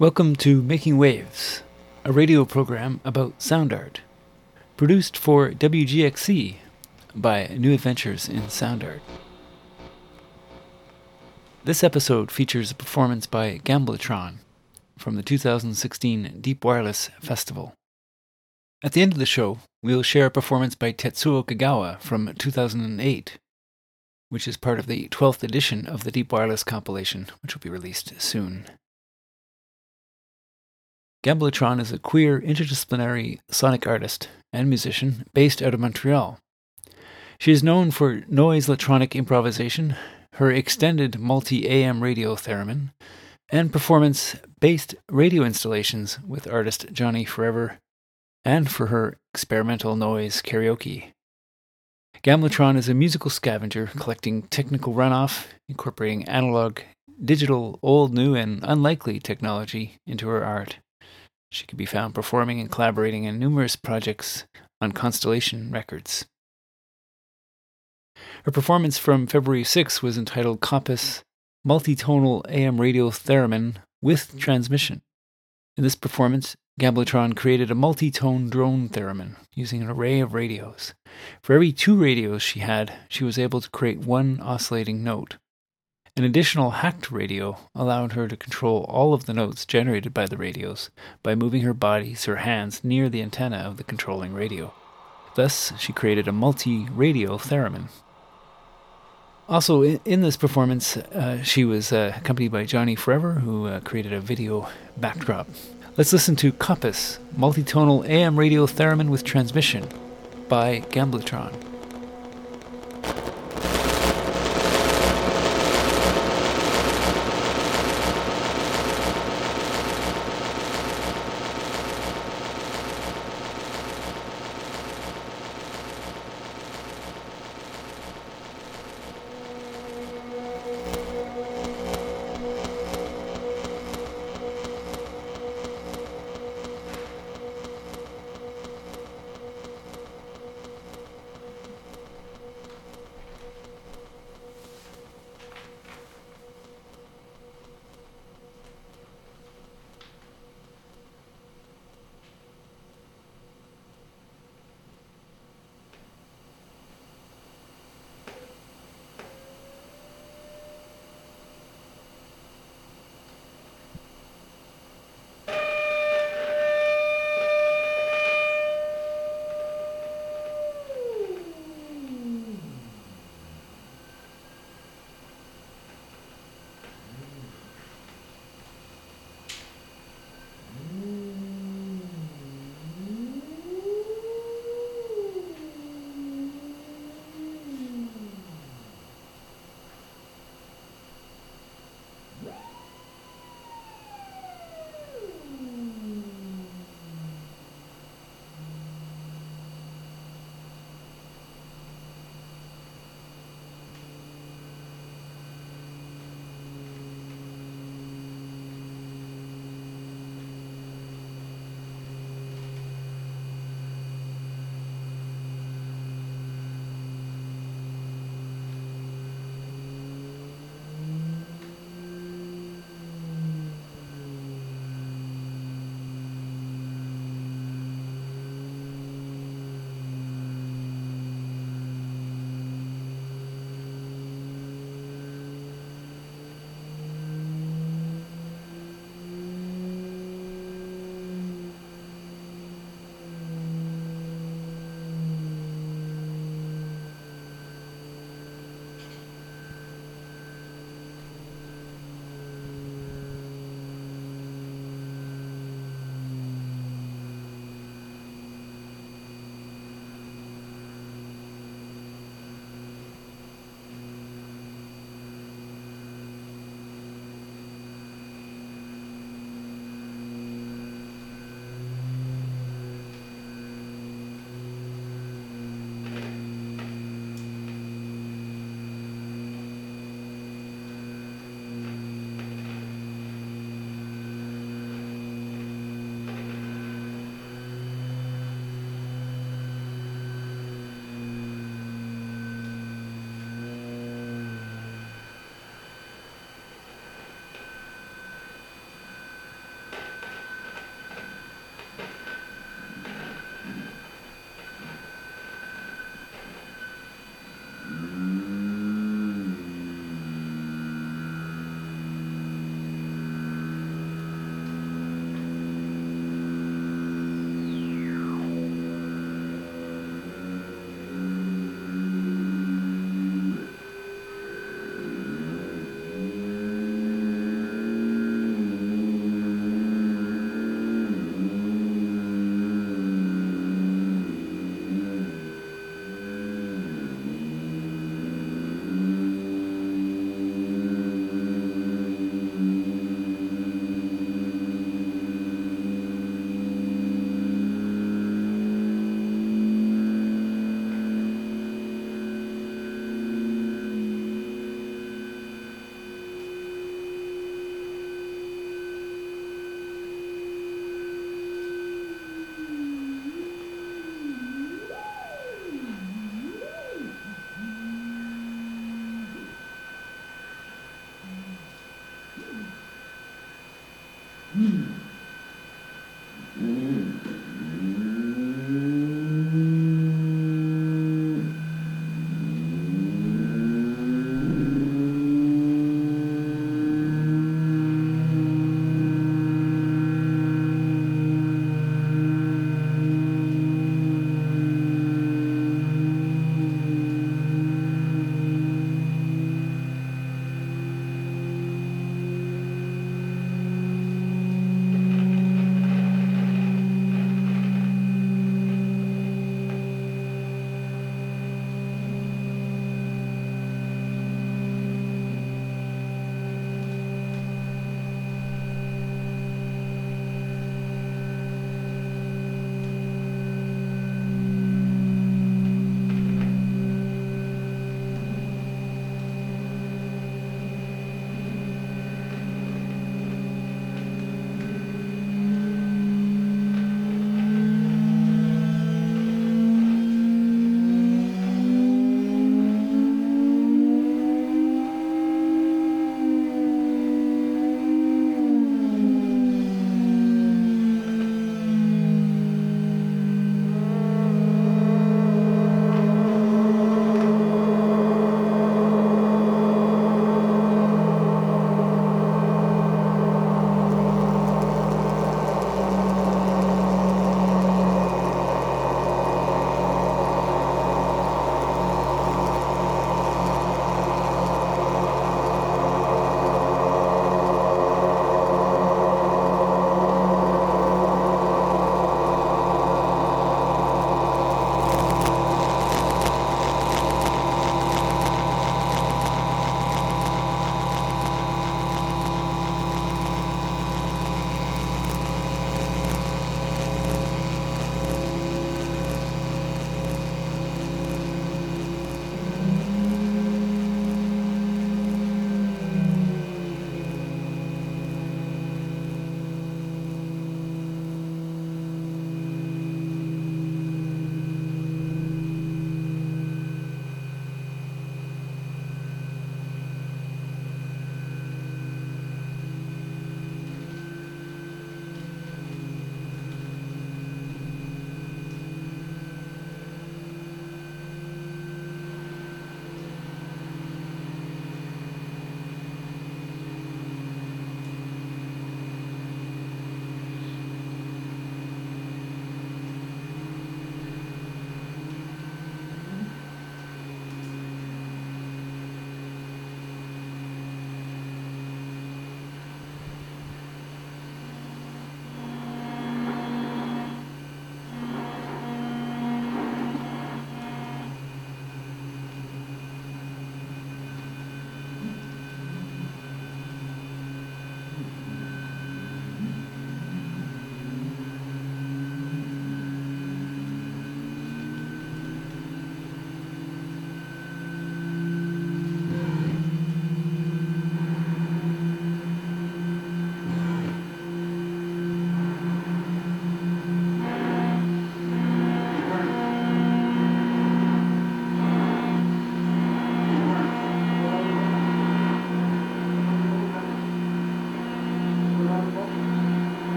Welcome to Making Waves, a radio program about sound art. Produced for WGXC by New Adventures in Sound Art. This episode features a performance by Gambletron from the 2016 Deep Wireless Festival. At the end of the show, we will share a performance by Tetsuo Kagawa from 2008, which is part of the 12th edition of the Deep Wireless compilation, which will be released soon. Gambletron is a queer, interdisciplinary sonic artist and musician based out of Montreal. She is known for noise electronic improvisation, her extended multi AM radio theremin, and performance based radio installations with artist Johnny Forever, and for her experimental noise karaoke. Gambletron is a musical scavenger collecting technical runoff, incorporating analog, digital, old, new, and unlikely technology into her art. She can be found performing and collaborating in numerous projects on Constellation Records. Her performance from February 6 was entitled Compass Multitonal AM Radio Theremin with Transmission. In this performance, Gambletron created a multi-tone drone theremin using an array of radios. For every two radios she had, she was able to create one oscillating note. An additional hacked radio allowed her to control all of the notes generated by the radios by moving her bodies her hands near the antenna of the controlling radio. Thus, she created a multi radio theremin. Also, in, this performance, uh, she was uh, accompanied by Johnny Forever, who uh, created a video backdrop. Let's listen to Compass, multitonal AM radio theremin with transmission by Gambletron. Hmm.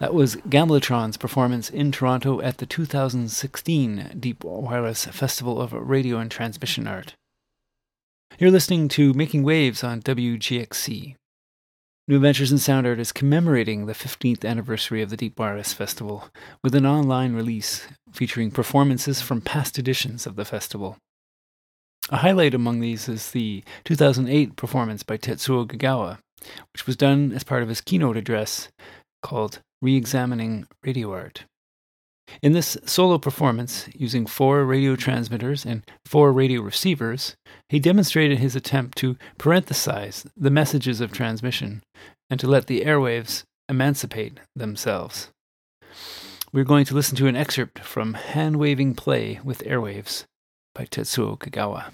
That was Gambletron's performance in Toronto at the 2016 Deep Wireless Festival of Radio and Transmission Art. You're listening to Making Waves on WGXC. New Adventures in Sound Art is commemorating the 15th anniversary of the Deep Wireless Festival with an online release featuring performances from past editions of the festival. A highlight among these is the 2008 performance by Tetsuo Kogawa, which was done as part of his keynote address called Re-examining Radio Art. In this solo performance, using four radio transmitters and four radio receivers, he demonstrated his attempt to parenthesize the messages of transmission and to let the airwaves emancipate themselves. We're going to listen to an excerpt from Hand Waving Play with Airwaves by Tetsuo Kogawa.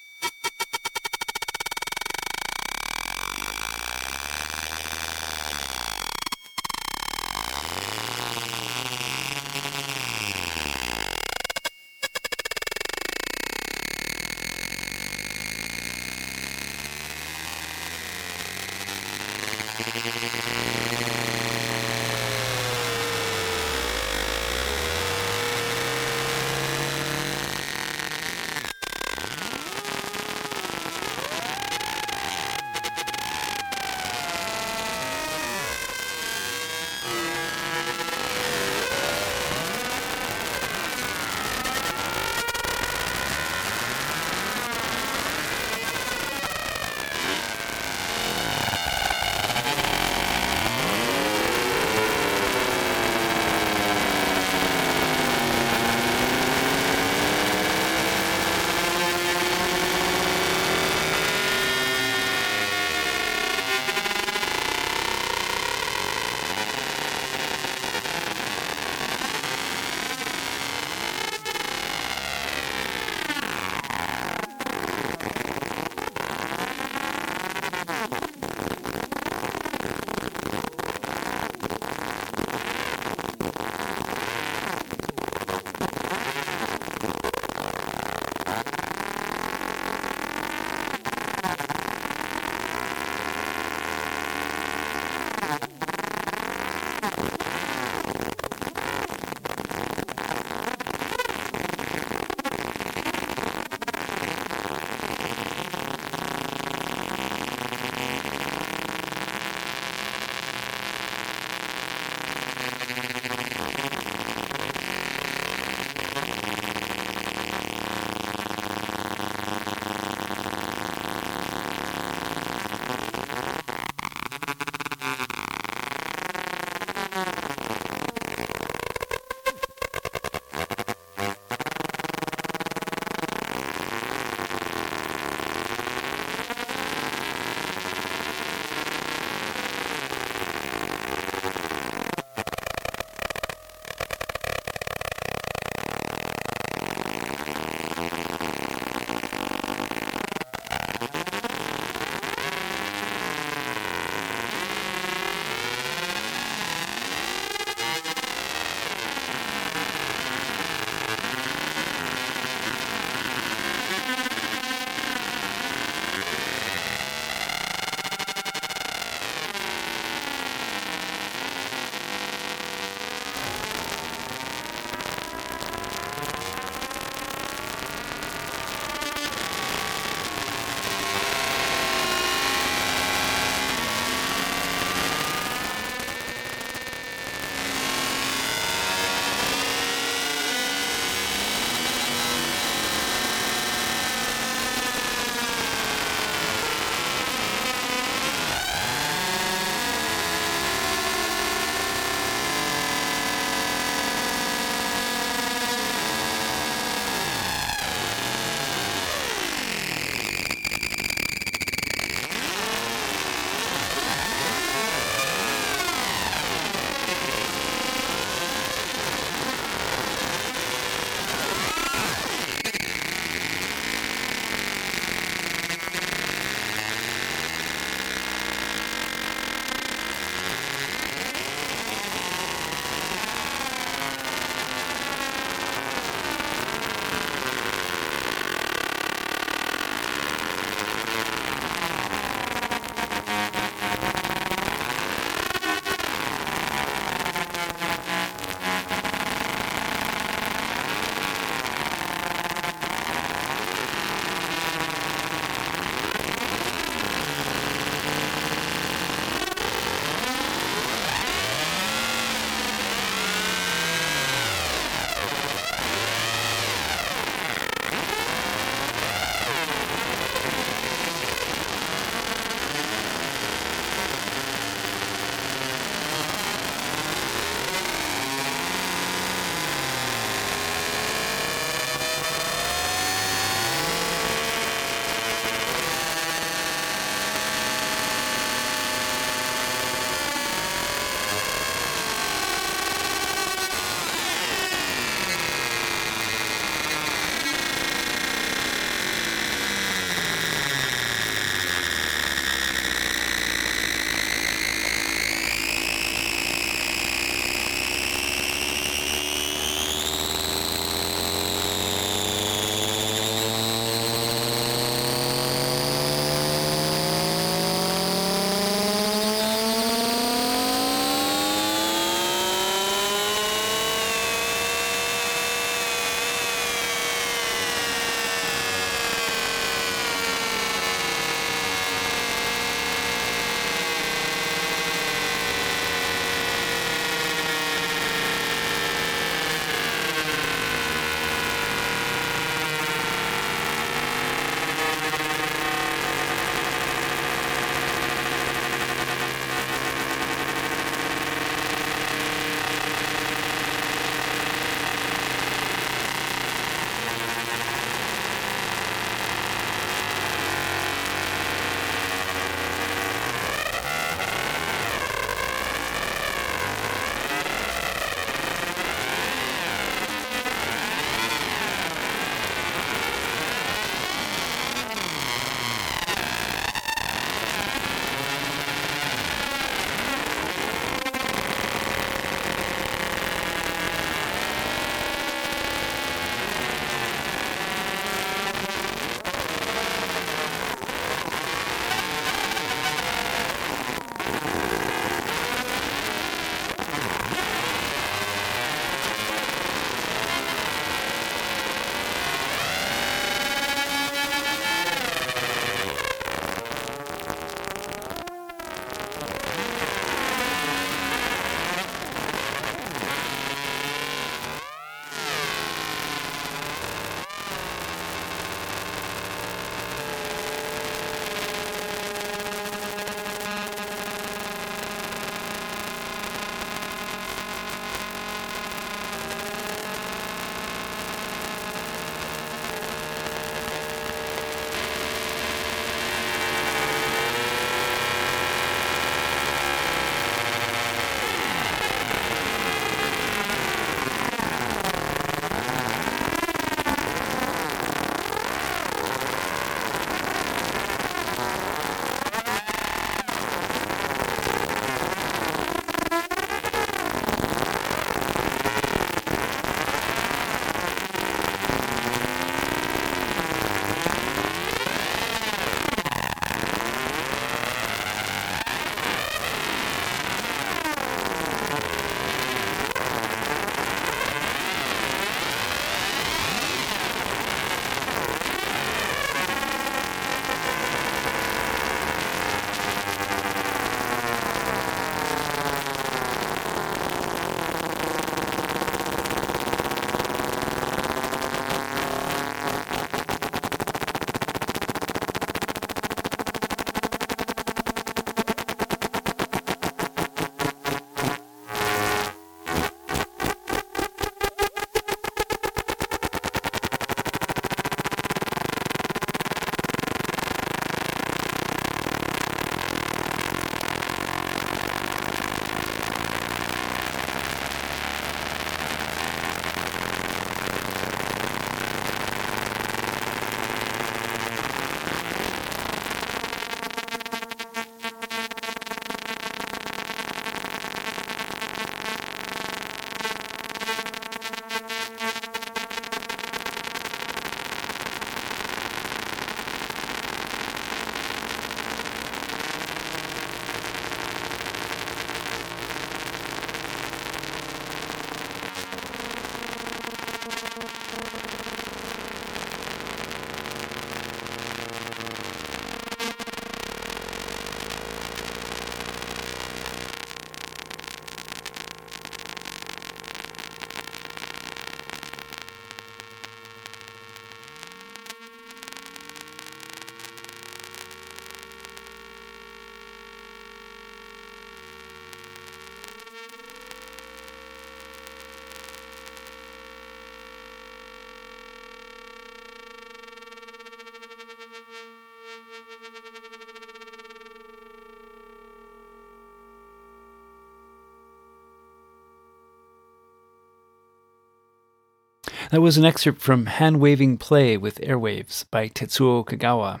That was an excerpt from Hand Waving Play with Airwaves by Tetsuo Kogawa,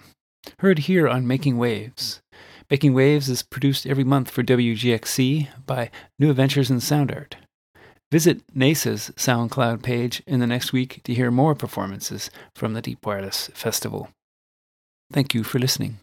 heard here on Making Waves. Making Waves is produced every month for WGXC by New Adventures in Sound Art. Visit NAISA's SoundCloud page in the next week to hear more performances from the Deep Wireless Festival. Thank you for listening.